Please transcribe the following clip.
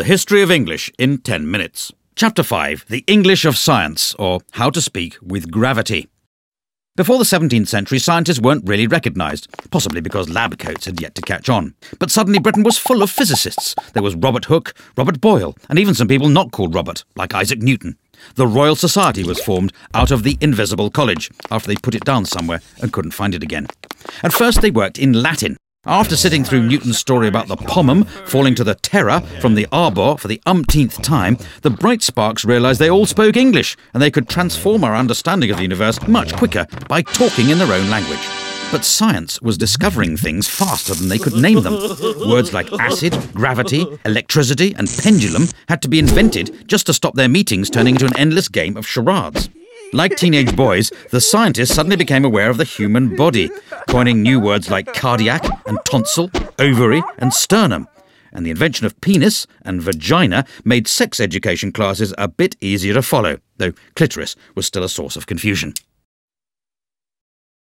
The History of English in 10 minutes. Chapter 5 The English of Science, or How to Speak with Gravity. Before the 17th century, scientists weren't really recognised, possibly because lab coats had yet to catch on. But suddenly Britain was full of physicists. There was Robert Hooke, Robert Boyle, and even some people not called Robert, like Isaac Newton. The Royal Society was formed out of the Invisible College, after they put it down somewhere and couldn't find it again. At first they worked in Latin, after sitting through Newton's story about the pomum falling to the terra from the arbor for the umpteenth time, the bright sparks realised they all spoke English and they could transform our understanding of the universe much quicker by talking in their own language. But science was discovering things faster than they could name them. Words like acid, gravity, electricity, and pendulum had to be invented just to stop their meetings turning into an endless game of charades. Like teenage boys, the scientists suddenly became aware of the human body, coining new words like cardiac and tonsil, ovary and sternum. And the invention of penis and vagina made sex education classes a bit easier to follow, though clitoris was still a source of confusion.